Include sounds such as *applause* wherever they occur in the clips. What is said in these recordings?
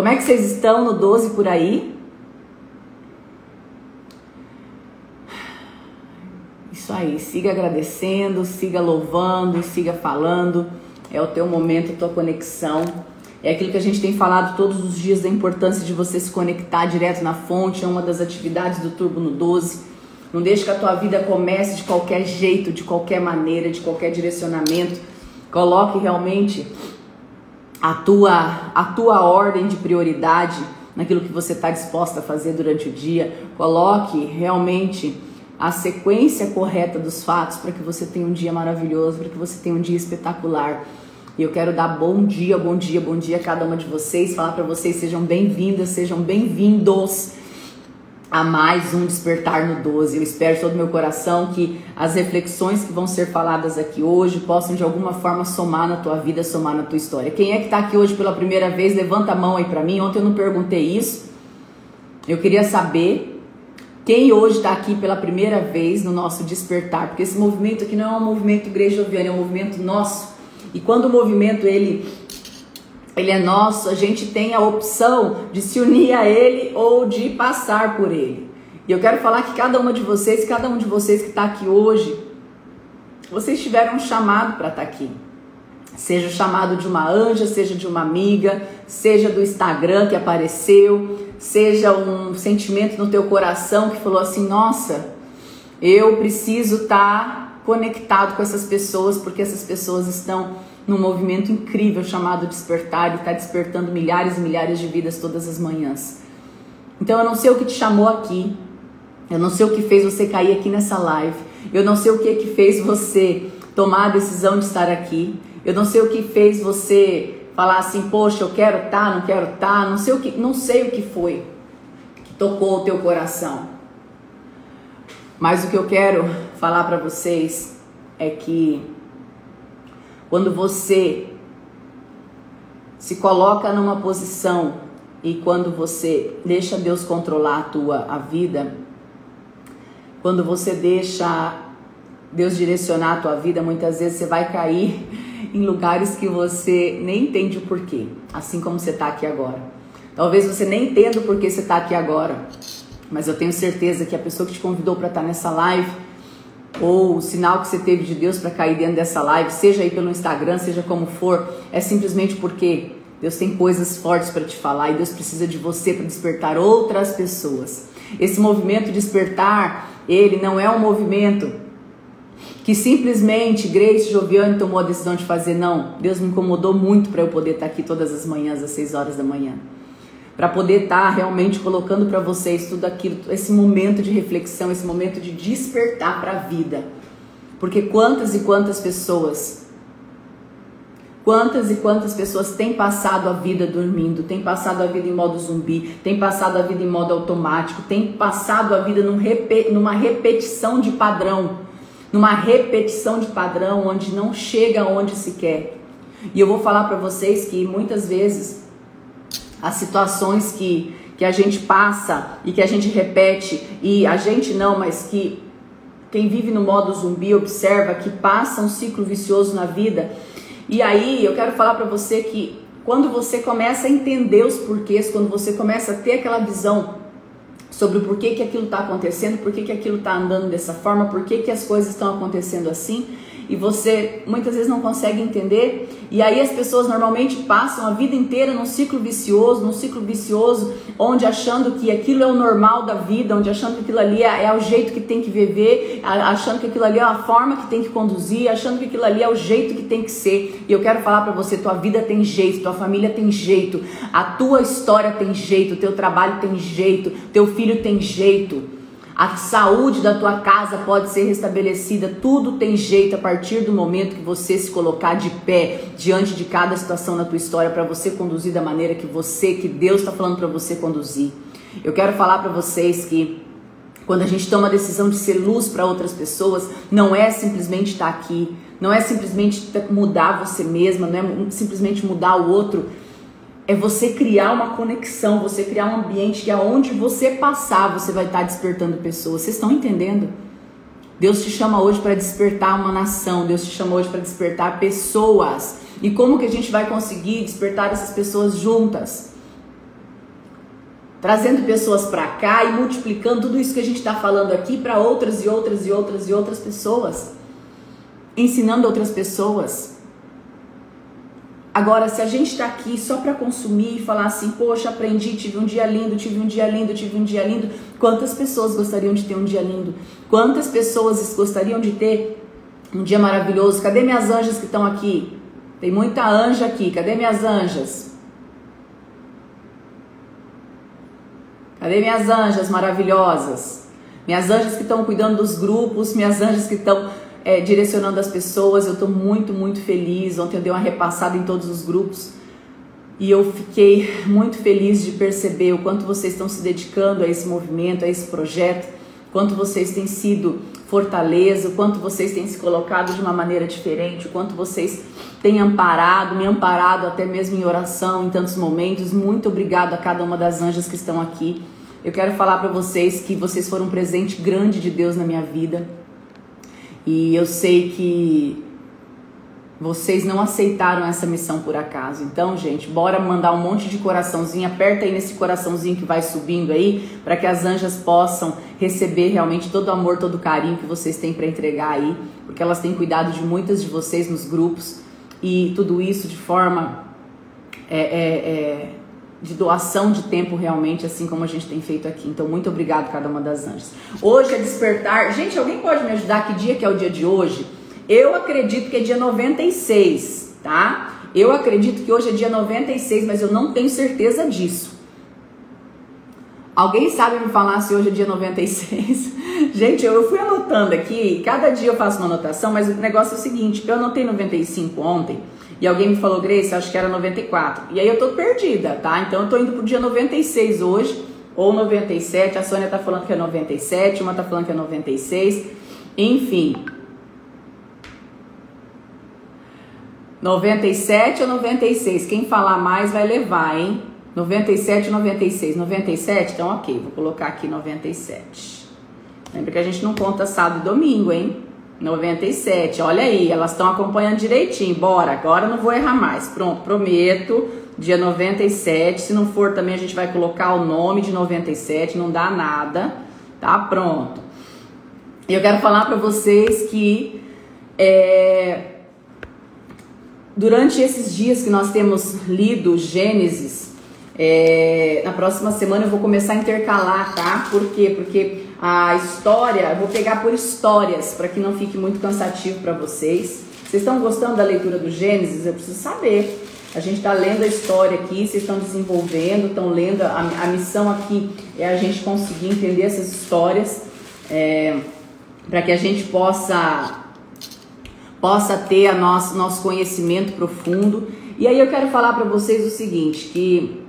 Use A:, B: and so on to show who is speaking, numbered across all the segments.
A: Como é que vocês estão no 12 por aí? Isso aí, siga agradecendo, siga louvando, siga falando. É o teu momento, a tua conexão. É aquilo que a gente tem falado todos os dias da importância de você se conectar direto na fonte, é uma das atividades do Turbo no 12. Não deixe que a tua vida comece de qualquer jeito, de qualquer maneira, de qualquer direcionamento. Coloque realmente a tua, a tua ordem de prioridade naquilo que você está disposta a fazer durante o dia. Coloque realmente a sequência correta dos fatos para que você tenha um dia maravilhoso, para que você tenha um dia espetacular. E eu quero dar bom dia, bom dia, bom dia a cada uma de vocês, falar para vocês sejam bem-vindas, sejam bem-vindos a mais um Despertar no 12. Eu espero de todo meu coração que as reflexões que vão ser faladas aqui hoje possam de alguma forma somar na tua vida, somar na tua história. Quem é que está aqui hoje pela primeira vez? Levanta a mão aí para mim. Ontem eu não perguntei isso. Eu queria saber quem hoje está aqui pela primeira vez no nosso Despertar, porque esse movimento aqui não é um movimento igreja é um movimento nosso. E quando o movimento ele ele é nosso, a gente tem a opção de se unir a ele ou de passar por ele. E eu quero falar que cada uma de vocês, cada um de vocês que está aqui hoje, vocês tiveram um chamado para estar tá aqui. Seja o chamado de uma anja, seja de uma amiga, seja do Instagram que apareceu, seja um sentimento no teu coração que falou assim: nossa, eu preciso estar tá conectado com essas pessoas porque essas pessoas estão num movimento incrível chamado Despertar e está despertando milhares e milhares de vidas todas as manhãs. Então eu não sei o que te chamou aqui, eu não sei o que fez você cair aqui nessa live, eu não sei o que, que fez você tomar a decisão de estar aqui, eu não sei o que fez você falar assim, poxa, eu quero estar, tá, não quero estar, tá, não sei o que, não sei o que foi que tocou o teu coração. Mas o que eu quero falar para vocês é que quando você se coloca numa posição e quando você deixa Deus controlar a tua a vida, quando você deixa Deus direcionar a tua vida, muitas vezes você vai cair *laughs* em lugares que você nem entende o porquê, assim como você está aqui agora. Talvez você nem entenda o porquê você está aqui agora, mas eu tenho certeza que a pessoa que te convidou para estar tá nessa live ou o sinal que você teve de Deus para cair dentro dessa live, seja aí pelo Instagram, seja como for, é simplesmente porque Deus tem coisas fortes para te falar e Deus precisa de você para despertar outras pessoas. Esse movimento despertar, ele não é um movimento que simplesmente Grace Joviane tomou a decisão de fazer, não. Deus me incomodou muito para eu poder estar aqui todas as manhãs às 6 horas da manhã para poder estar tá realmente colocando para vocês tudo aquilo, esse momento de reflexão, esse momento de despertar para a vida. Porque quantas e quantas pessoas, quantas e quantas pessoas têm passado a vida dormindo, têm passado a vida em modo zumbi, têm passado a vida em modo automático, têm passado a vida num numa repetição de padrão, numa repetição de padrão onde não chega onde se quer. E eu vou falar para vocês que muitas vezes as situações que, que a gente passa e que a gente repete, e a gente não, mas que quem vive no modo zumbi observa que passa um ciclo vicioso na vida. E aí eu quero falar para você que quando você começa a entender os porquês, quando você começa a ter aquela visão sobre o porquê que aquilo está acontecendo, por que aquilo está andando dessa forma, por que as coisas estão acontecendo assim, e você muitas vezes não consegue entender. E aí as pessoas normalmente passam a vida inteira num ciclo vicioso, num ciclo vicioso, onde achando que aquilo é o normal da vida, onde achando que aquilo ali é, é o jeito que tem que viver, achando que aquilo ali é a forma que tem que conduzir, achando que aquilo ali é o jeito que tem que ser. E eu quero falar para você, tua vida tem jeito, tua família tem jeito, a tua história tem jeito, teu trabalho tem jeito, teu filho tem jeito. A saúde da tua casa pode ser restabelecida. Tudo tem jeito a partir do momento que você se colocar de pé diante de cada situação na tua história para você conduzir da maneira que você, que Deus está falando para você conduzir. Eu quero falar para vocês que quando a gente toma a decisão de ser luz para outras pessoas, não é simplesmente estar tá aqui, não é simplesmente mudar você mesma, não é simplesmente mudar o outro, é você criar uma conexão, você criar um ambiente que aonde você passar, você vai estar despertando pessoas. Vocês estão entendendo? Deus te chama hoje para despertar uma nação, Deus te chama hoje para despertar pessoas. E como que a gente vai conseguir despertar essas pessoas juntas? trazendo pessoas para cá e multiplicando tudo isso que a gente está falando aqui para outras e outras e outras e outras pessoas, ensinando outras pessoas. Agora, se a gente está aqui só para consumir e falar assim, poxa, aprendi, tive um dia lindo, tive um dia lindo, tive um dia lindo, quantas pessoas gostariam de ter um dia lindo? Quantas pessoas gostariam de ter um dia maravilhoso? Cadê minhas anjas que estão aqui? Tem muita anja aqui, cadê minhas anjas? Cadê minhas anjas maravilhosas? Minhas anjas que estão cuidando dos grupos, minhas anjas que estão é, direcionando as pessoas. Eu estou muito, muito feliz. Ontem eu dei uma repassada em todos os grupos e eu fiquei *laughs* muito feliz de perceber o quanto vocês estão se dedicando a esse movimento, a esse projeto, quanto vocês têm sido fortaleza, o quanto vocês têm se colocado de uma maneira diferente, o quanto vocês têm amparado, me amparado até mesmo em oração em tantos momentos. Muito obrigado a cada uma das anjas que estão aqui. Eu quero falar para vocês que vocês foram um presente grande de Deus na minha vida. E eu sei que vocês não aceitaram essa missão por acaso. Então, gente, bora mandar um monte de coraçãozinho. Aperta aí nesse coraçãozinho que vai subindo aí, para que as anjas possam receber realmente todo o amor, todo o carinho que vocês têm para entregar aí, porque elas têm cuidado de muitas de vocês nos grupos e tudo isso de forma é, é, é de doação de tempo realmente, assim como a gente tem feito aqui. Então, muito obrigado cada uma das anjas. Hoje é despertar. Gente, alguém pode me ajudar? Que dia que é o dia de hoje? Eu acredito que é dia 96, tá? Eu acredito que hoje é dia 96, mas eu não tenho certeza disso. Alguém sabe me falar se hoje é dia 96? *laughs* Gente, eu fui anotando aqui, cada dia eu faço uma anotação, mas o negócio é o seguinte, eu anotei 95 ontem, e alguém me falou, Grace, acho que era 94. E aí eu tô perdida, tá? Então eu tô indo pro dia 96 hoje, ou 97. A Sônia tá falando que é 97, uma tá falando que é 96. Enfim. 97 ou 96? Quem falar mais vai levar, hein? 97 ou 96? 97? Então, ok, vou colocar aqui 97. Lembra que a gente não conta sábado e domingo, hein? 97. Olha aí, elas estão acompanhando direitinho. Bora, agora não vou errar mais. Pronto, prometo. Dia 97. Se não for também, a gente vai colocar o nome de 97. Não dá nada. Tá pronto. E eu quero falar para vocês que é, durante esses dias que nós temos lido Gênesis, é, na próxima semana eu vou começar a intercalar, tá? Por quê? Porque a história, vou pegar por histórias para que não fique muito cansativo para vocês. Vocês estão gostando da leitura do Gênesis? Eu preciso saber. A gente está lendo a história aqui, vocês estão desenvolvendo, estão lendo. A, a, missão aqui é a gente conseguir entender essas histórias é, para que a gente possa possa ter a nosso, nosso conhecimento profundo. E aí eu quero falar para vocês o seguinte, que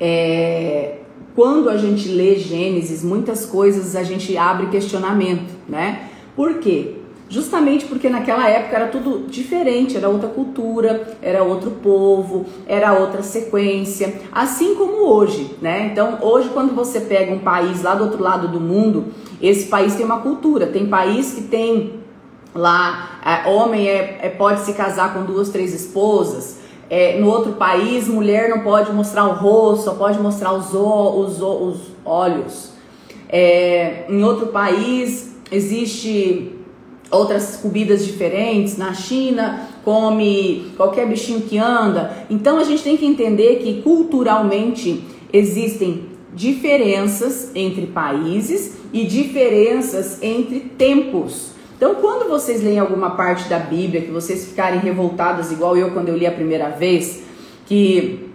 A: é, quando a gente lê Gênesis, muitas coisas a gente abre questionamento, né? Por quê? Justamente porque naquela época era tudo diferente, era outra cultura, era outro povo, era outra sequência, assim como hoje, né? Então, hoje quando você pega um país lá do outro lado do mundo, esse país tem uma cultura, tem país que tem lá, é, homem é, é, pode se casar com duas, três esposas, é, no outro país, mulher não pode mostrar o rosto, só pode mostrar os, os, os olhos. É, em outro país, existe outras comidas diferentes. Na China, come qualquer bichinho que anda. Então, a gente tem que entender que culturalmente existem diferenças entre países e diferenças entre tempos. Então, quando vocês leem alguma parte da Bíblia, que vocês ficarem revoltadas, igual eu quando eu li a primeira vez, que,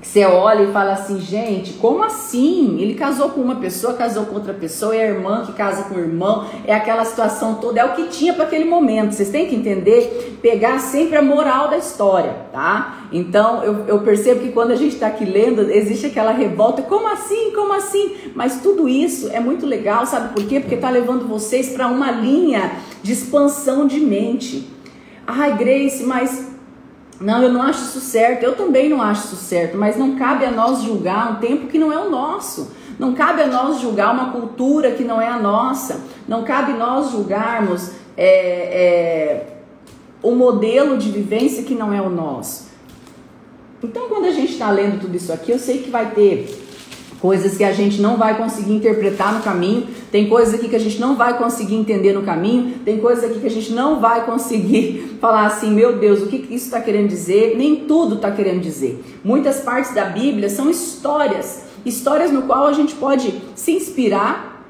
A: que você olha e fala assim, gente, como assim? Ele casou com uma pessoa, casou com outra pessoa, é a irmã que casa com o irmão, é aquela situação toda, é o que tinha para aquele momento. Vocês têm que entender, pegar sempre a moral da história, tá? Então eu, eu percebo que quando a gente está aqui lendo, existe aquela revolta, como assim? Como assim? Mas tudo isso é muito legal, sabe por quê? Porque está levando vocês para uma linha de expansão de mente. Ai, Grace, mas não, eu não acho isso certo. Eu também não acho isso certo, mas não cabe a nós julgar um tempo que não é o nosso. Não cabe a nós julgar uma cultura que não é a nossa. Não cabe nós julgarmos é, é, um modelo de vivência que não é o nosso. Então, quando a gente está lendo tudo isso aqui, eu sei que vai ter coisas que a gente não vai conseguir interpretar no caminho, tem coisas aqui que a gente não vai conseguir entender no caminho, tem coisas aqui que a gente não vai conseguir *laughs* falar assim, meu Deus, o que isso está querendo dizer? Nem tudo está querendo dizer. Muitas partes da Bíblia são histórias, histórias no qual a gente pode se inspirar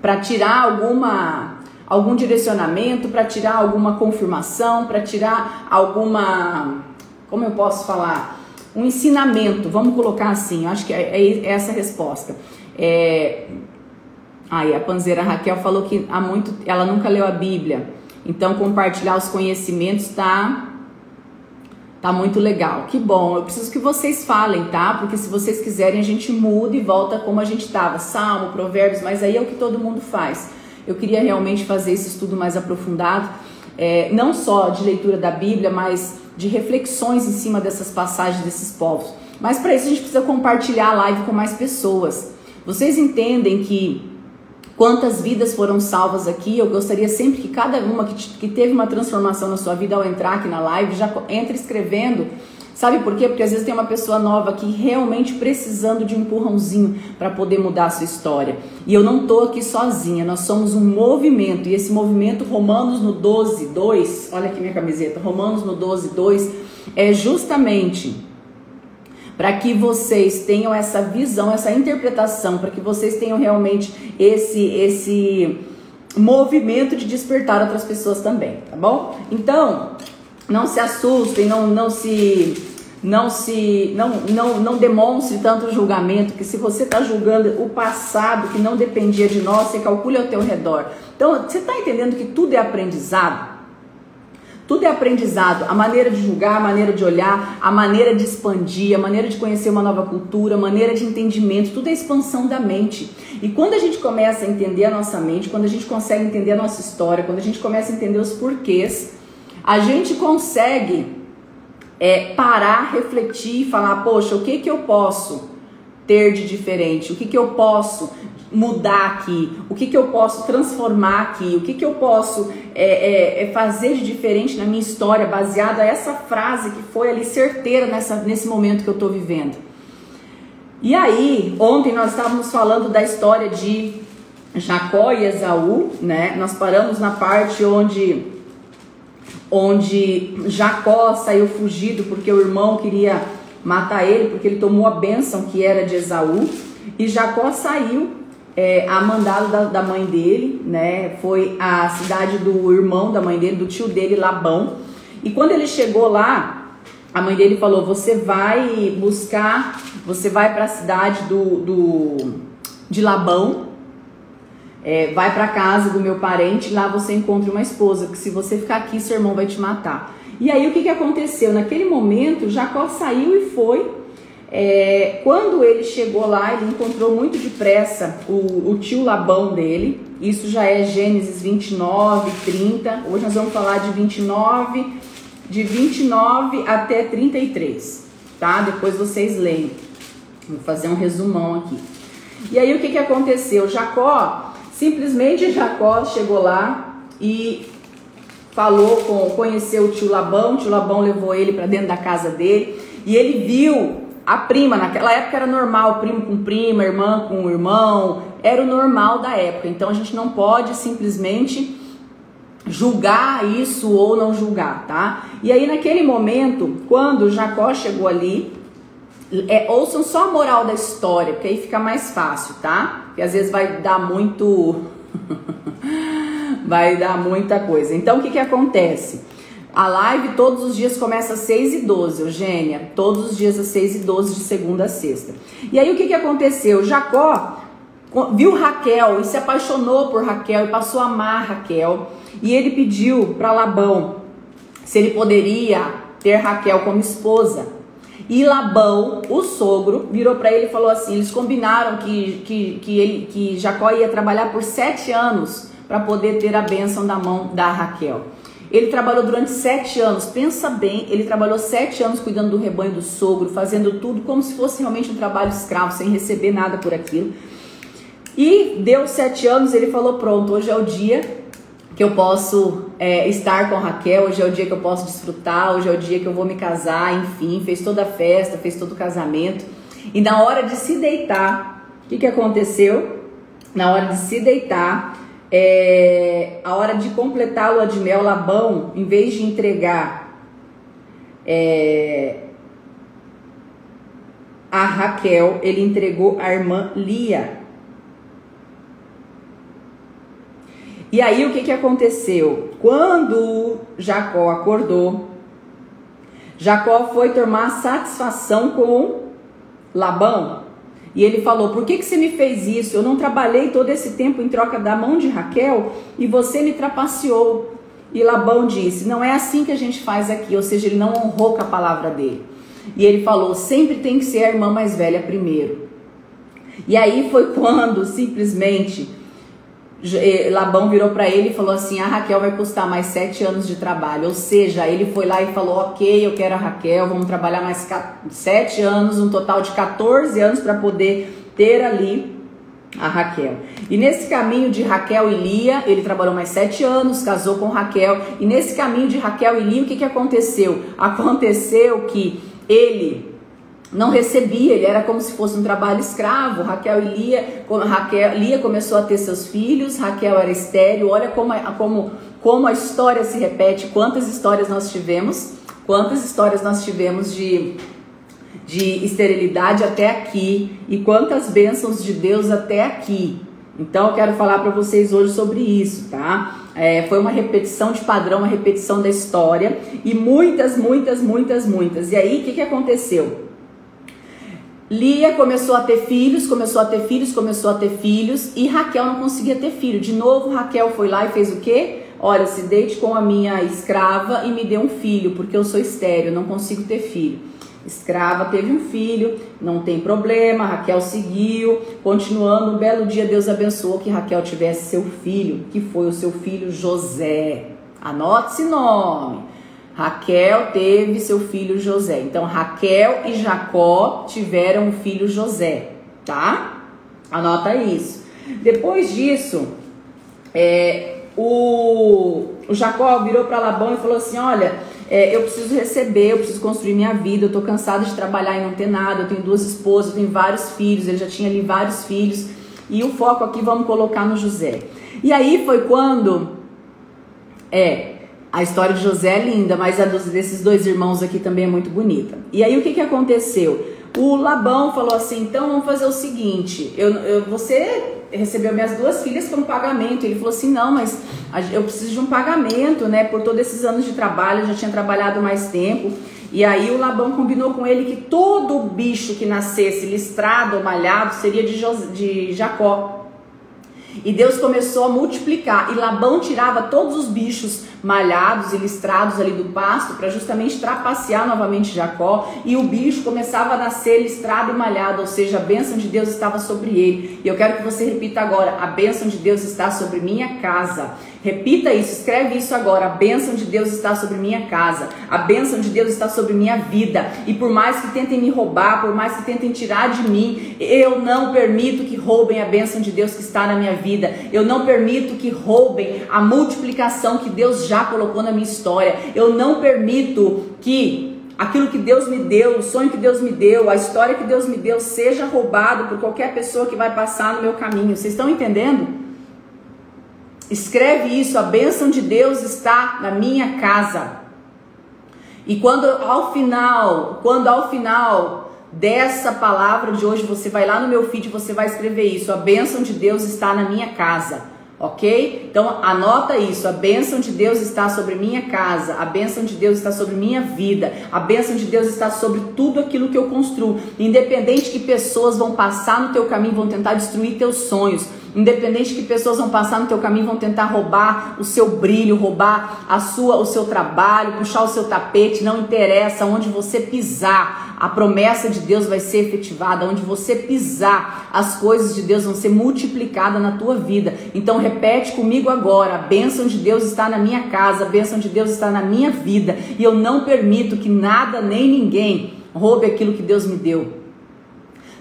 A: para tirar alguma algum direcionamento, para tirar alguma confirmação, para tirar alguma, como eu posso falar, um ensinamento, vamos colocar assim, acho que é, é essa a resposta. É, aí a panzeira Raquel falou que há muito, ela nunca leu a Bíblia, então compartilhar os conhecimentos tá tá muito legal. Que bom. Eu preciso que vocês falem, tá? Porque se vocês quiserem a gente muda e volta como a gente estava, Salmo, Provérbios, mas aí é o que todo mundo faz. Eu queria realmente fazer esse estudo mais aprofundado, é, não só de leitura da Bíblia, mas de reflexões em cima dessas passagens desses povos. Mas para isso a gente precisa compartilhar a live com mais pessoas. Vocês entendem que quantas vidas foram salvas aqui? Eu gostaria sempre que cada uma que, que teve uma transformação na sua vida ao entrar aqui na live já entre escrevendo Sabe por quê? Porque às vezes tem uma pessoa nova aqui realmente precisando de um empurrãozinho para poder mudar a sua história. E eu não tô aqui sozinha, nós somos um movimento. E esse movimento, Romanos no 12, 2, olha aqui minha camiseta, Romanos no 12, 2, é justamente para que vocês tenham essa visão, essa interpretação, para que vocês tenham realmente esse esse movimento de despertar outras pessoas também, tá bom? Então, não se assustem, não, não se não se não, não, não demonstre tanto julgamento, que se você está julgando o passado que não dependia de nós, você calcule ao teu redor. Então, você está entendendo que tudo é aprendizado? Tudo é aprendizado, a maneira de julgar, a maneira de olhar, a maneira de expandir, a maneira de conhecer uma nova cultura, a maneira de entendimento, tudo é expansão da mente. E quando a gente começa a entender a nossa mente, quando a gente consegue entender a nossa história, quando a gente começa a entender os porquês, a gente consegue é, parar, refletir e falar, poxa, o que que eu posso ter de diferente? O que que eu posso mudar aqui? O que que eu posso transformar aqui? O que que eu posso é, é, é fazer de diferente na minha história, baseada essa frase que foi ali certeira nessa, nesse momento que eu estou vivendo? E aí, ontem nós estávamos falando da história de Jacó e Esaú, né? Nós paramos na parte onde onde Jacó saiu fugido porque o irmão queria matar ele, porque ele tomou a bênção que era de Esaú, e Jacó saiu é, a mandado da, da, mãe dele, né? Foi a cidade do irmão da mãe dele, do tio dele, Labão. E quando ele chegou lá, a mãe dele falou: Você vai buscar, você vai para a cidade do, do, de Labão, é, vai para casa do meu parente, lá você encontra uma esposa, que se você ficar aqui, seu irmão vai te matar. E aí o que, que aconteceu? Naquele momento, Jacó saiu e foi. É, quando ele chegou lá, ele encontrou muito depressa o, o tio Labão dele. Isso já é Gênesis 29, 30. Hoje nós vamos falar de 29, de 29 até 33, tá? Depois vocês leem. Vou fazer um resumão aqui. E aí o que, que aconteceu? Jacó Simplesmente Jacó chegou lá e falou com, conheceu o tio Labão, o tio Labão levou ele para dentro da casa dele e ele viu a prima, naquela época era normal, primo com prima, irmã com irmão, era o normal da época. Então a gente não pode simplesmente julgar isso ou não julgar, tá? E aí naquele momento, quando Jacó chegou ali, é, ouçam só a moral da história, porque aí fica mais fácil, tá? Porque às vezes vai dar muito. *laughs* vai dar muita coisa. Então o que, que acontece? A live todos os dias começa às 6 e 12, Eugênia. Todos os dias às 6 e 12, de segunda a sexta. E aí o que, que aconteceu? Jacó viu Raquel e se apaixonou por Raquel e passou a amar Raquel. E ele pediu para Labão se ele poderia ter Raquel como esposa. E Labão, o sogro, virou para ele e falou assim: eles combinaram que, que, que, ele, que Jacó ia trabalhar por sete anos para poder ter a bênção da mão da Raquel. Ele trabalhou durante sete anos, pensa bem, ele trabalhou sete anos cuidando do rebanho do sogro, fazendo tudo como se fosse realmente um trabalho escravo, sem receber nada por aquilo. E deu sete anos, ele falou: pronto, hoje é o dia que eu posso é, estar com a Raquel, hoje é o dia que eu posso desfrutar, hoje é o dia que eu vou me casar, enfim, fez toda a festa, fez todo o casamento. E na hora de se deitar, O que, que aconteceu? Na hora de se deitar, é, a hora de completar o lua de mel, Labão, em vez de entregar é, a Raquel, ele entregou a irmã Lia. E aí o que, que aconteceu? Quando Jacó acordou, Jacó foi tomar satisfação com Labão. E ele falou: Por que, que você me fez isso? Eu não trabalhei todo esse tempo em troca da mão de Raquel e você me trapaceou. E Labão disse: Não é assim que a gente faz aqui. Ou seja, ele não honrou com a palavra dele. E ele falou: Sempre tem que ser a irmã mais velha primeiro. E aí foi quando simplesmente Labão virou para ele e falou assim: a Raquel vai custar mais sete anos de trabalho. Ou seja, ele foi lá e falou: ok, eu quero a Raquel, vamos trabalhar mais sete anos, um total de 14 anos para poder ter ali a Raquel. E nesse caminho de Raquel e Lia, ele trabalhou mais sete anos, casou com Raquel. E nesse caminho de Raquel e Lia, o que, que aconteceu? Aconteceu que ele não recebia, ele era como se fosse um trabalho escravo. Raquel e Lia, Raquel, Lia começou a ter seus filhos, Raquel era estéreo. Olha como, como, como a história se repete, quantas histórias nós tivemos, quantas histórias nós tivemos de, de esterilidade até aqui e quantas bênçãos de Deus até aqui. Então eu quero falar para vocês hoje sobre isso, tá? É, foi uma repetição de padrão, uma repetição da história e muitas, muitas, muitas, muitas. E aí o que, que aconteceu? Lia começou a ter filhos, começou a ter filhos, começou a ter filhos e Raquel não conseguia ter filho. De novo, Raquel foi lá e fez o quê? Olha, se deite com a minha escrava e me dê um filho, porque eu sou estéreo, não consigo ter filho. Escrava teve um filho, não tem problema, Raquel seguiu, continuando. Um belo dia Deus abençoou que Raquel tivesse seu filho, que foi o seu filho José. Anote esse nome. Raquel teve seu filho José. Então, Raquel e Jacó tiveram o filho José, tá? Anota isso. Depois disso, é, o, o Jacó virou para Labão e falou assim: Olha, é, eu preciso receber, eu preciso construir minha vida, eu tô cansado de trabalhar e não ter nada, eu tenho duas esposas, eu tenho vários filhos, ele já tinha ali vários filhos, e o foco aqui vamos colocar no José. E aí foi quando é, a história de José é linda, mas a dos, desses dois irmãos aqui também é muito bonita. E aí o que, que aconteceu? O Labão falou assim: então vamos fazer o seguinte, eu, eu, você recebeu minhas duas filhas como pagamento. Ele falou assim: não, mas eu preciso de um pagamento, né? Por todos esses anos de trabalho, eu já tinha trabalhado mais tempo. E aí o Labão combinou com ele que todo bicho que nascesse listrado ou malhado seria de, de Jacó. E Deus começou a multiplicar. E Labão tirava todos os bichos malhados e listrados ali do pasto para justamente trapacear novamente Jacó. E o bicho começava a nascer listrado e malhado, ou seja, a bênção de Deus estava sobre ele. E eu quero que você repita agora: a bênção de Deus está sobre minha casa. Repita isso, escreve isso agora. A bênção de Deus está sobre minha casa. A bênção de Deus está sobre minha vida. E por mais que tentem me roubar, por mais que tentem tirar de mim, eu não permito que roubem a bênção de Deus que está na minha vida. Eu não permito que roubem a multiplicação que Deus já colocou na minha história. Eu não permito que aquilo que Deus me deu, o sonho que Deus me deu, a história que Deus me deu seja roubado por qualquer pessoa que vai passar no meu caminho. Vocês estão entendendo? Escreve isso, a bênção de Deus está na minha casa. E quando ao final, quando ao final dessa palavra de hoje você vai lá no meu feed, você vai escrever isso, a bênção de Deus está na minha casa. Ok? Então anota isso. A bênção de Deus está sobre minha casa, a bênção de Deus está sobre minha vida, a bênção de Deus está sobre tudo aquilo que eu construo. Independente que pessoas vão passar no teu caminho, vão tentar destruir teus sonhos. Independente que pessoas vão passar no teu caminho, vão tentar roubar o seu brilho, roubar a sua, o seu trabalho, puxar o seu tapete, não interessa onde você pisar, a promessa de Deus vai ser efetivada, onde você pisar, as coisas de Deus vão ser multiplicadas na tua vida. Então repete comigo agora: a bênção de Deus está na minha casa, a bênção de Deus está na minha vida, e eu não permito que nada nem ninguém roube aquilo que Deus me deu.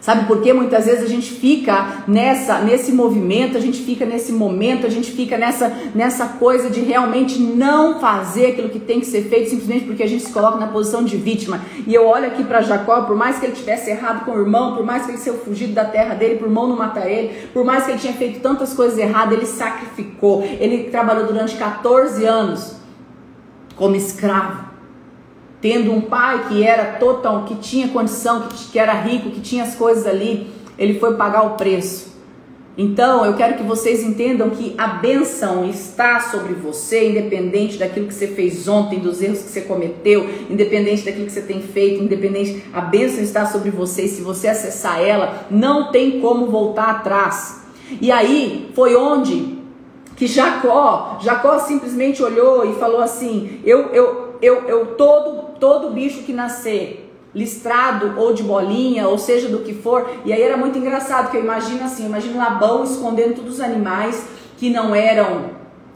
A: Sabe por que muitas vezes a gente fica nessa nesse movimento, a gente fica nesse momento, a gente fica nessa nessa coisa de realmente não fazer aquilo que tem que ser feito simplesmente porque a gente se coloca na posição de vítima. E eu olho aqui para Jacó, por mais que ele tivesse errado com o irmão, por mais que ele tenha fugido da terra dele, por mão não matar ele, por mais que ele tinha feito tantas coisas erradas, ele sacrificou. Ele trabalhou durante 14 anos como escravo tendo um pai que era total, que tinha condição, que, era rico, que tinha as coisas ali, ele foi pagar o preço. Então, eu quero que vocês entendam que a benção está sobre você, independente daquilo que você fez ontem, dos erros que você cometeu, independente daquilo que você tem feito, independente, a benção está sobre você. E se você acessar ela, não tem como voltar atrás. E aí foi onde que Jacó, Jacó simplesmente olhou e falou assim: eu, eu, eu, eu todo todo bicho que nascer listrado ou de bolinha, ou seja do que for. E aí era muito engraçado, que eu imagino assim, imagino Labão escondendo todos os animais que não eram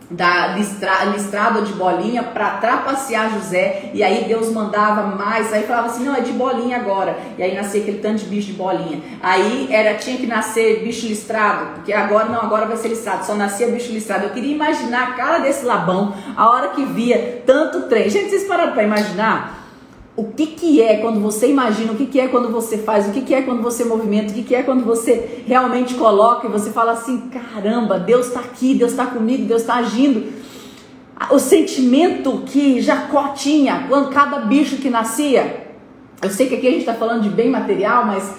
A: da listra, listrado de bolinha para trapacear José e aí Deus mandava mais aí falava assim não é de bolinha agora. E aí nascia aquele tanto de bicho de bolinha. Aí era tinha que nascer bicho listrado porque agora não agora vai ser listrado só nascia bicho listrado. Eu queria imaginar a cara desse Labão a hora que via tanto trem. Gente vocês pararam para imaginar o que, que é quando você imagina, o que, que é quando você faz, o que, que é quando você movimenta, o que, que é quando você realmente coloca e você fala assim: caramba, Deus está aqui, Deus está comigo, Deus está agindo. O sentimento que Jacó tinha quando cada bicho que nascia. Eu sei que aqui a gente está falando de bem material, mas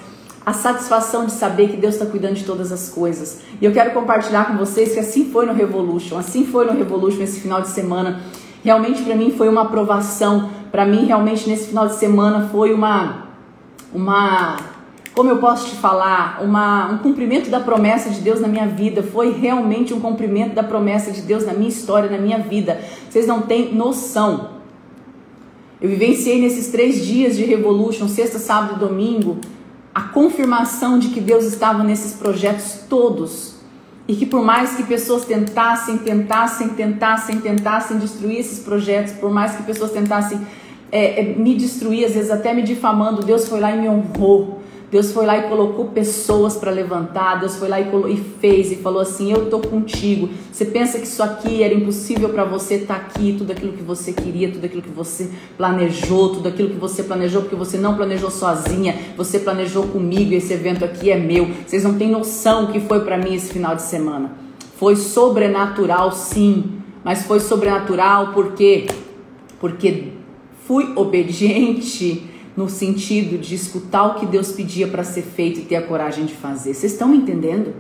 A: a satisfação de saber que Deus está cuidando de todas as coisas. E eu quero compartilhar com vocês que assim foi no Revolution, assim foi no Revolution esse final de semana. Realmente para mim foi uma aprovação para mim realmente nesse final de semana foi uma uma como eu posso te falar, uma, um cumprimento da promessa de Deus na minha vida, foi realmente um cumprimento da promessa de Deus na minha história, na minha vida. Vocês não têm noção. Eu vivenciei nesses três dias de Revolution, sexta, sábado e domingo, a confirmação de que Deus estava nesses projetos todos. E que por mais que pessoas tentassem, tentassem, tentassem, tentassem destruir esses projetos, por mais que pessoas tentassem é, é, me destruir, às vezes até me difamando, Deus foi lá e me honrou. Deus foi lá e colocou pessoas para levantar. Deus foi lá e, e, fez e falou assim: Eu tô contigo. Você pensa que isso aqui era impossível para você estar tá aqui, tudo aquilo que você queria, tudo aquilo que você planejou, tudo aquilo que você planejou, porque você não planejou sozinha, você planejou comigo. Esse evento aqui é meu. Vocês não têm noção o que foi para mim esse final de semana. Foi sobrenatural, sim, mas foi sobrenatural porque porque fui obediente no sentido de escutar o que Deus pedia para ser feito e ter a coragem de fazer. Vocês estão entendendo?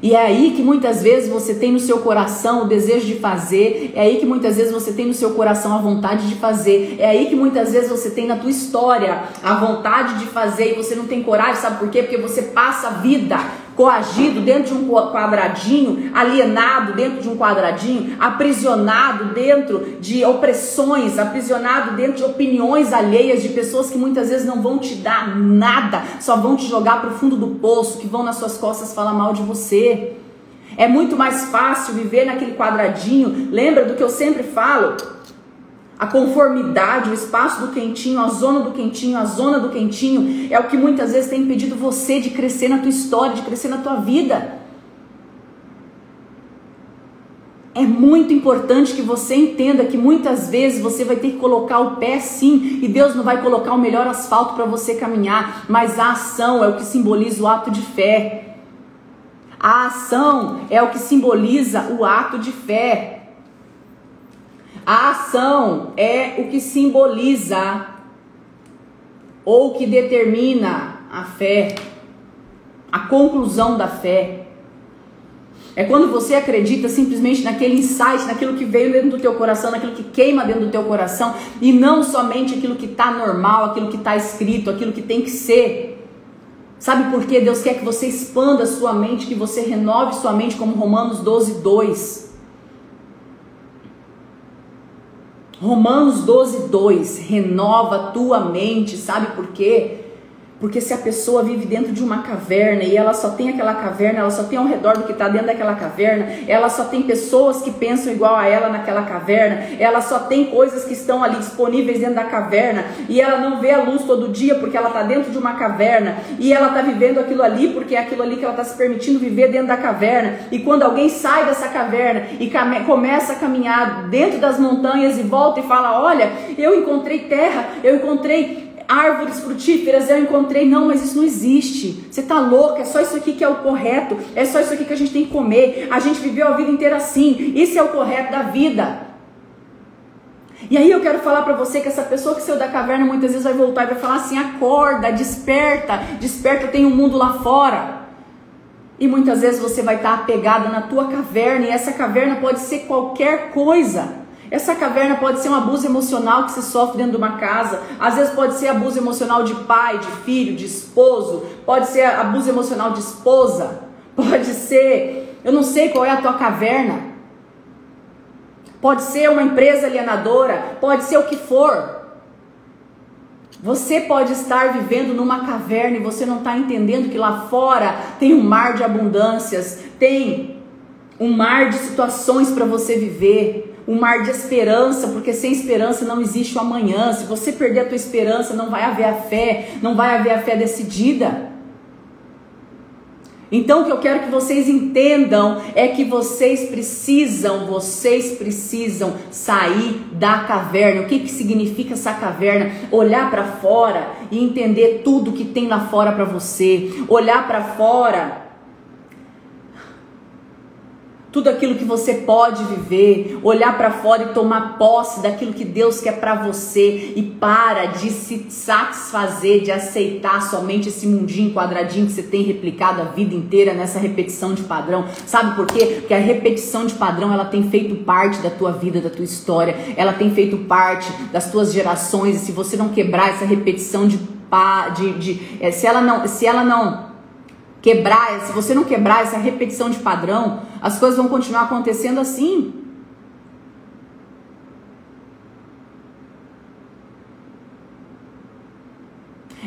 A: E é aí que muitas vezes você tem no seu coração o desejo de fazer, é aí que muitas vezes você tem no seu coração a vontade de fazer, é aí que muitas vezes você tem na tua história a vontade de fazer e você não tem coragem, sabe por quê? Porque você passa a vida coagido dentro de um quadradinho, alienado dentro de um quadradinho, aprisionado dentro de opressões, aprisionado dentro de opiniões alheias de pessoas que muitas vezes não vão te dar nada, só vão te jogar para o fundo do poço, que vão nas suas costas falar mal de você. É muito mais fácil viver naquele quadradinho. Lembra do que eu sempre falo? A conformidade, o espaço do quentinho, a zona do quentinho, a zona do quentinho é o que muitas vezes tem impedido você de crescer na tua história, de crescer na tua vida. É muito importante que você entenda que muitas vezes você vai ter que colocar o pé sim, e Deus não vai colocar o melhor asfalto para você caminhar, mas a ação é o que simboliza o ato de fé. A ação é o que simboliza o ato de fé. A ação é o que simboliza ou que determina a fé, a conclusão da fé. É quando você acredita simplesmente naquele insight, naquilo que veio dentro do teu coração, naquilo que queima dentro do teu coração, e não somente aquilo que está normal, aquilo que está escrito, aquilo que tem que ser. Sabe por que Deus quer que você expanda a sua mente, que você renove sua mente, como Romanos 12, 2. Romanos 12, 2, renova tua mente, sabe por quê? Porque se a pessoa vive dentro de uma caverna e ela só tem aquela caverna, ela só tem ao redor do que está dentro daquela caverna, ela só tem pessoas que pensam igual a ela naquela caverna, ela só tem coisas que estão ali disponíveis dentro da caverna e ela não vê a luz todo dia porque ela está dentro de uma caverna e ela está vivendo aquilo ali porque é aquilo ali que ela está se permitindo viver dentro da caverna. E quando alguém sai dessa caverna e começa a caminhar dentro das montanhas e volta e fala: Olha, eu encontrei terra, eu encontrei árvores frutíferas eu encontrei. Não, mas isso não existe. Você tá louca, é só isso aqui que é o correto. É só isso aqui que a gente tem que comer. A gente viveu a vida inteira assim. Isso é o correto da vida. E aí eu quero falar para você que essa pessoa que saiu da caverna muitas vezes vai voltar e vai falar assim: acorda, desperta, desperta, tem um mundo lá fora. E muitas vezes você vai estar apegada na tua caverna e essa caverna pode ser qualquer coisa. Essa caverna pode ser um abuso emocional que se sofre dentro de uma casa, às vezes pode ser abuso emocional de pai, de filho, de esposo, pode ser abuso emocional de esposa, *laughs* pode ser, eu não sei qual é a tua caverna, pode ser uma empresa alienadora, pode ser o que for. Você pode estar vivendo numa caverna e você não está entendendo que lá fora tem um mar de abundâncias, tem um mar de situações para você viver um mar de esperança, porque sem esperança não existe o amanhã. Se você perder a tua esperança, não vai haver a fé, não vai haver a fé decidida. Então, o que eu quero que vocês entendam é que vocês precisam, vocês precisam sair da caverna. O que, que significa essa caverna? Olhar para fora e entender tudo que tem lá fora para você. Olhar para fora tudo aquilo que você pode viver, olhar para fora e tomar posse daquilo que Deus quer para você e para de se satisfazer, de aceitar somente esse mundinho quadradinho que você tem replicado a vida inteira nessa repetição de padrão. Sabe por quê? Porque a repetição de padrão ela tem feito parte da tua vida, da tua história, ela tem feito parte das tuas gerações e se você não quebrar essa repetição de, de, de eh, se ela não, se ela não quebrar, se você não quebrar essa repetição de padrão, as coisas vão continuar acontecendo assim.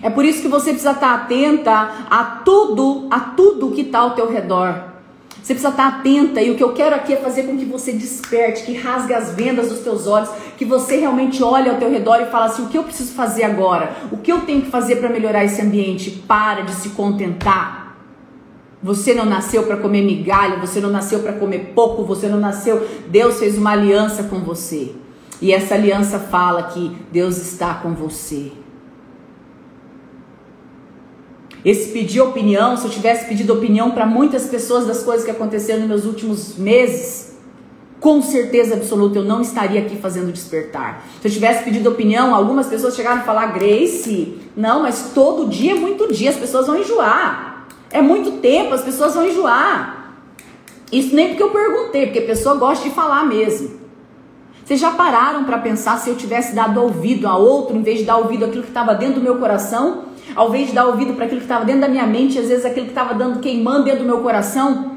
A: É por isso que você precisa estar atenta a tudo, a tudo que está ao teu redor. Você precisa estar atenta e o que eu quero aqui é fazer com que você desperte, que rasgue as vendas dos teus olhos, que você realmente olhe ao teu redor e fale assim: o que eu preciso fazer agora? O que eu tenho que fazer para melhorar esse ambiente? Para de se contentar você não nasceu para comer migalha, você não nasceu para comer pouco, você não nasceu. Deus fez uma aliança com você. E essa aliança fala que Deus está com você. Esse pedir opinião, se eu tivesse pedido opinião para muitas pessoas das coisas que aconteceram nos meus últimos meses, com certeza absoluta eu não estaria aqui fazendo despertar. Se eu tivesse pedido opinião, algumas pessoas chegaram a falar, Grace, não, mas todo dia é muito dia, as pessoas vão enjoar. É muito tempo, as pessoas vão enjoar. Isso nem porque eu perguntei, porque a pessoa gosta de falar mesmo. Vocês já pararam para pensar se eu tivesse dado ouvido a outro, em vez de dar ouvido àquilo que estava dentro do meu coração? Ao invés de dar ouvido para aquilo que estava dentro da minha mente, às vezes aquilo que estava dando queimando dentro do meu coração?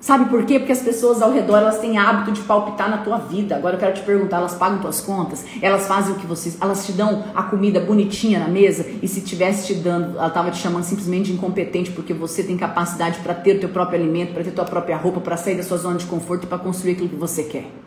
A: Sabe por quê? Porque as pessoas ao redor elas têm hábito de palpitar na tua vida. Agora eu quero te perguntar, elas pagam tuas contas? Elas fazem o que vocês, elas te dão a comida bonitinha na mesa e se tivesse te dando, ela tava te chamando simplesmente de incompetente porque você tem capacidade para ter o teu próprio alimento, para ter tua própria roupa, para sair da sua zona de conforto e para construir aquilo que você quer.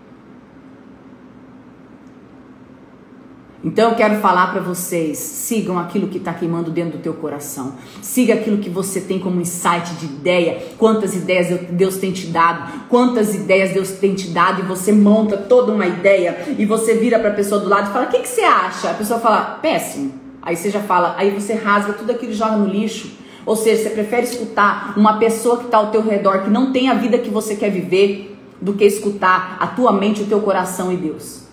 A: Então eu quero falar para vocês, sigam aquilo que está queimando dentro do teu coração. Siga aquilo que você tem como insight de ideia. Quantas ideias Deus tem te dado? Quantas ideias Deus tem te dado e você monta toda uma ideia e você vira para a pessoa do lado e fala: "O que, que você acha?" A pessoa fala: "Péssimo". Aí você já fala, aí você rasga tudo aquilo e joga no lixo. Ou seja, você prefere escutar uma pessoa que está ao teu redor que não tem a vida que você quer viver do que escutar a tua mente, o teu coração e Deus.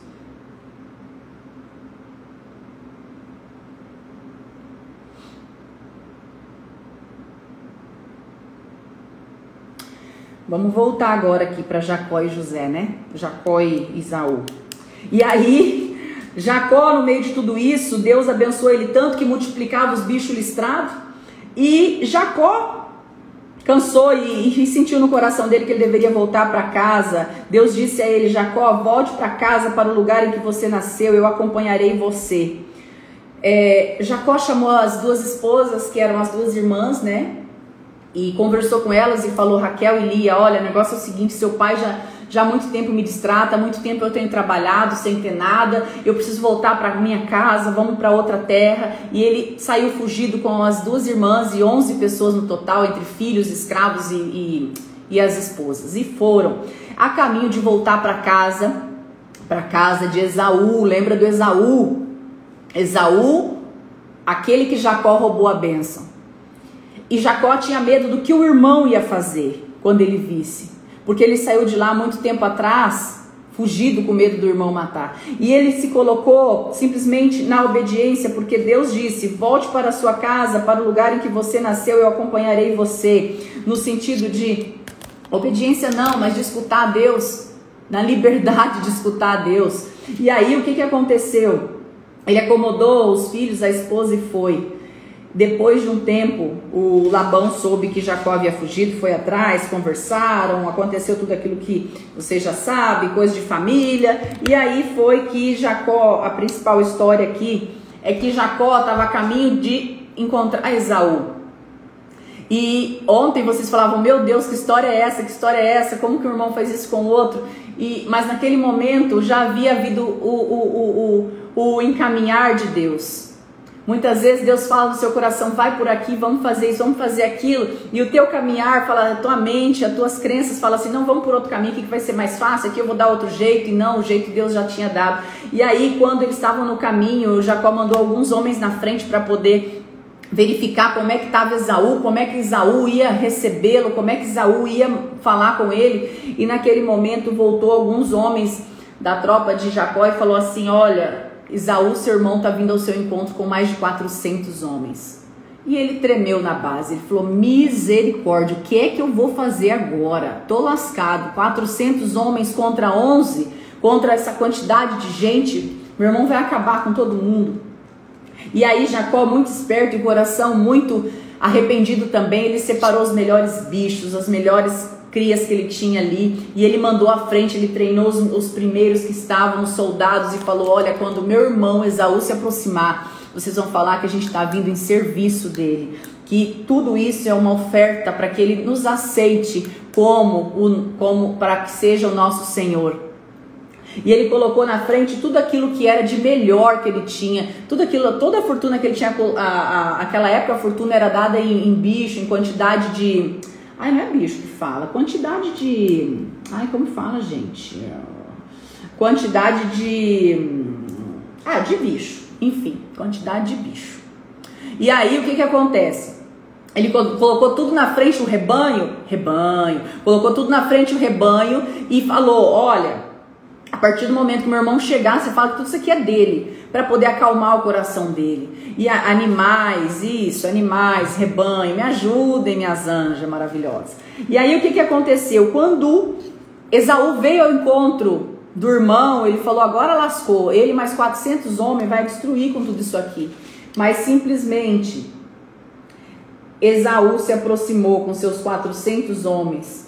A: Vamos voltar agora aqui para Jacó e José, né? Jacó e Isaú. E aí, Jacó, no meio de tudo isso, Deus abençoou ele tanto que multiplicava os bichos listrados. E Jacó cansou e, e, sentiu no coração dele que ele deveria voltar para casa. Deus disse a ele: Jacó, volte para casa, para o lugar em que você nasceu, eu acompanharei você. é, Jacó chamou as duas esposas, que eram as duas irmãs, né? E conversou com elas e falou: Raquel e Lia, olha, o negócio é o seguinte: seu pai já, já há muito tempo me distrata, há muito tempo eu tenho trabalhado sem ter nada, eu preciso voltar para minha casa, vamos para outra terra. E ele saiu fugido com as duas irmãs e 11 pessoas no total, entre filhos, escravos e, e, e as esposas. E foram a caminho de voltar para casa, para casa de Esaú. Lembra do Esaú? Esaú, aquele que Jacó roubou a bênção. E Jacó tinha medo do que o irmão ia fazer quando ele visse, porque ele saiu de lá muito tempo atrás, fugido com medo do irmão matar. E ele se colocou simplesmente na obediência, porque Deus disse: "Volte para a sua casa, para o lugar em que você nasceu, eu acompanharei você", no sentido de obediência não, mas de escutar a Deus, na liberdade de escutar a Deus. E aí o que que aconteceu? Ele acomodou os filhos, a esposa e foi. Depois de um tempo, o Labão soube que Jacó havia fugido, foi atrás, conversaram, aconteceu tudo aquilo que você já sabe, coisa de família. E aí foi que Jacó, a principal história aqui é que Jacó estava a caminho de encontrar Esaú. E ontem vocês falavam, meu Deus, que história é essa? Que história é essa? Como que o irmão faz isso com o outro? E, mas naquele momento já havia havido o, o, o, o, o encaminhar de Deus. Muitas vezes Deus fala no seu coração, vai por aqui, vamos fazer isso, vamos fazer aquilo, e o teu caminhar fala, a tua mente, as tuas crenças fala assim, não, vamos por outro caminho, que vai ser mais fácil, aqui eu vou dar outro jeito, e não, o jeito Deus já tinha dado. E aí, quando eles estavam no caminho, Jacó mandou alguns homens na frente para poder verificar como é que estava Esaú, como é que Esaú ia recebê-lo, como é que Esaú ia falar com ele. E naquele momento voltou alguns homens da tropa de Jacó e falou assim: Olha, Esaú, seu irmão, está vindo ao seu encontro com mais de 400 homens. E ele tremeu na base. Ele falou: Misericórdia, o que é que eu vou fazer agora? Tô lascado. 400 homens contra 11, contra essa quantidade de gente. Meu irmão vai acabar com todo mundo. E aí Jacó, muito esperto e coração muito arrependido também, ele separou os melhores bichos, as melhores crias que ele tinha ali, e ele mandou à frente, ele treinou os, os primeiros que estavam, os soldados, e falou: Olha, quando meu irmão Esaú se aproximar, vocês vão falar que a gente está vindo em serviço dele, que tudo isso é uma oferta para que ele nos aceite como, como para que seja o nosso Senhor. E ele colocou na frente tudo aquilo que era de melhor que ele tinha, tudo aquilo, toda a fortuna que ele tinha. A, a, aquela época a fortuna era dada em, em bicho, em quantidade de. Ai, não é bicho que fala, quantidade de. Ai, como fala, gente? Quantidade de. Ah, de bicho. Enfim, quantidade de bicho. E aí o que que acontece? Ele colocou tudo na frente o rebanho, rebanho, colocou tudo na frente o rebanho e falou: Olha, a partir do momento que meu irmão chegar, você fala que tudo isso aqui é dele, para poder acalmar o coração dele. E a, animais, isso, animais, rebanho, me ajudem, minhas anjas maravilhosas. E aí o que, que aconteceu? Quando Esaú veio ao encontro do irmão, ele falou: agora lascou, ele mais 400 homens vai destruir com tudo isso aqui. Mas simplesmente Esaú se aproximou com seus 400 homens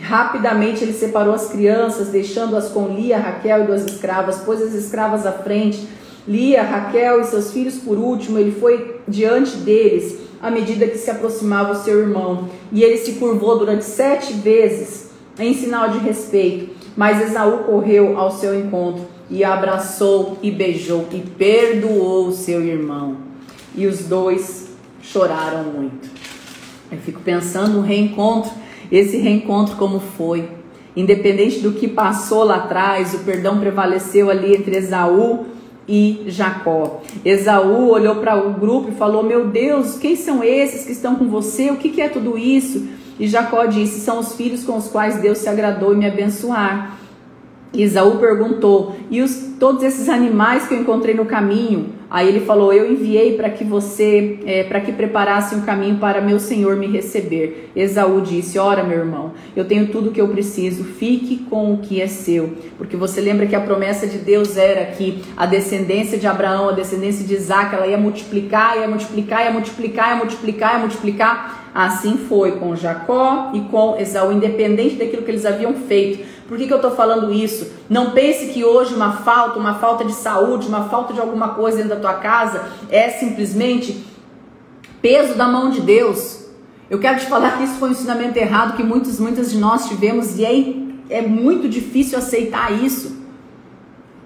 A: Rapidamente ele separou as crianças, deixando-as com Lia, Raquel e duas escravas, pôs as escravas à frente, Lia, Raquel e seus filhos por último. Ele foi diante deles à medida que se aproximava o seu irmão, e ele se curvou durante sete vezes em sinal de respeito. Mas Esaú correu ao seu encontro e abraçou e beijou e perdoou seu irmão. E os dois choraram muito. Eu fico pensando no reencontro esse reencontro como foi. Independente do que passou lá atrás, o perdão prevaleceu ali entre Esaú e Jacó. Esaú olhou para o grupo e falou: Meu Deus, quem são esses que estão com você? O que, que é tudo isso? E Jacó disse: São os filhos com os quais Deus se agradou em me abençoar. E Esaú perguntou: E os, todos esses animais que eu encontrei no caminho? Aí ele falou: Eu enviei para que você, é, para que preparasse um caminho para meu senhor me receber. Esaú disse: Ora, meu irmão, eu tenho tudo o que eu preciso, fique com o que é seu. Porque você lembra que a promessa de Deus era que a descendência de Abraão, a descendência de Isaac, ela ia multiplicar, ia multiplicar, ia multiplicar, ia multiplicar, ia multiplicar. Assim foi com Jacó e com Esaú, independente daquilo que eles haviam feito Por que, que eu estou falando isso? Não pense que hoje uma falta, uma falta de saúde, uma falta de alguma coisa dentro da tua casa é simplesmente peso da mão de Deus. Eu quero te falar que isso foi um ensinamento errado que muitos, muitas de nós tivemos e é, é muito difícil aceitar isso.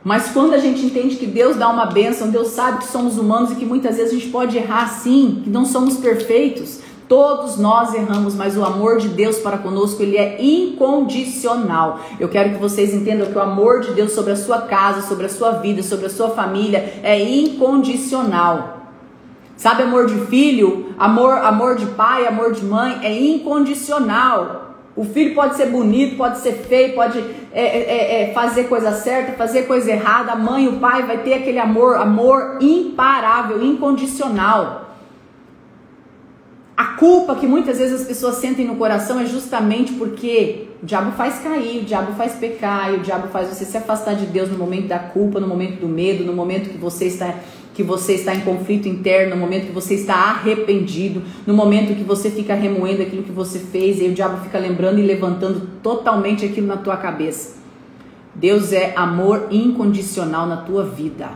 A: Mas quando a gente entende que Deus dá uma bênção, Deus sabe que somos humanos e que muitas vezes a gente pode errar sim, que não somos perfeitos. Todos nós erramos, mas o amor de Deus para conosco, ele é incondicional. Eu quero que vocês entendam que o amor de Deus sobre a sua casa, sobre a sua vida, sobre a sua família é incondicional. Sabe amor de filho, amor, amor de pai, amor de mãe é incondicional. O filho pode ser bonito, pode ser feio, pode é, é, é, é, fazer coisa certa, fazer coisa errada. A mãe, o pai vai ter aquele amor, amor imparável, incondicional. A culpa que muitas vezes as pessoas sentem no coração é justamente porque o diabo faz cair, o diabo faz pecar, e o diabo faz você se afastar de Deus no momento da culpa, no momento do medo, no momento que você está que você está em conflito interno, no momento que você está arrependido, no momento que você fica remoendo aquilo que você fez e o diabo fica lembrando e levantando totalmente aquilo na tua cabeça. Deus é amor incondicional na tua vida.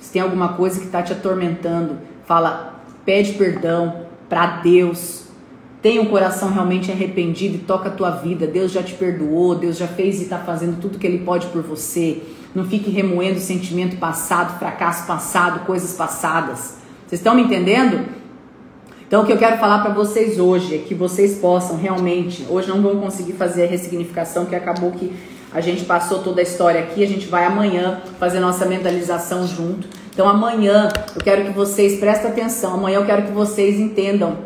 A: Se tem alguma coisa que está te atormentando, fala, pede perdão para Deus. Tenha um coração realmente arrependido e toca a tua vida. Deus já te perdoou, Deus já fez e está fazendo tudo que Ele pode por você. Não fique remoendo sentimento passado, fracasso passado, coisas passadas. Vocês estão me entendendo? Então, o que eu quero falar para vocês hoje é que vocês possam realmente. Hoje não vão conseguir fazer a ressignificação, que acabou que a gente passou toda a história aqui. A gente vai amanhã fazer nossa mentalização junto. Então, amanhã eu quero que vocês prestem atenção. Amanhã eu quero que vocês entendam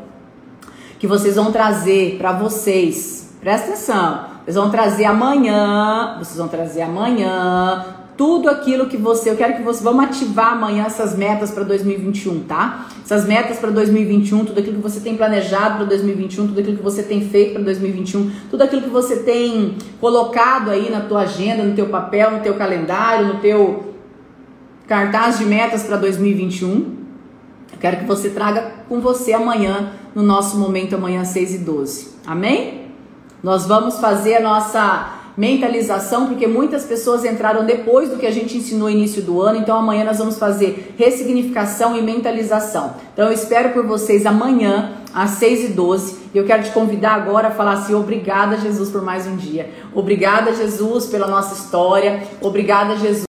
A: que vocês vão trazer para vocês. Presta atenção vocês vão trazer amanhã, vocês vão trazer amanhã tudo aquilo que você, eu quero que vocês vamos ativar amanhã essas metas para 2021, tá? Essas metas para 2021, tudo aquilo que você tem planejado para 2021, tudo aquilo que você tem feito para 2021, tudo aquilo que você tem colocado aí na tua agenda, no teu papel, no teu calendário, no teu cartaz de metas para 2021. Eu quero que você traga com você amanhã no nosso momento amanhã 6 e 12. Amém? Nós vamos fazer a nossa mentalização, porque muitas pessoas entraram depois do que a gente ensinou no início do ano, então amanhã nós vamos fazer ressignificação e mentalização. Então eu espero por vocês amanhã, às 6 e 12 e eu quero te convidar agora a falar assim: obrigada, Jesus, por mais um dia. Obrigada, Jesus, pela nossa história. Obrigada, Jesus.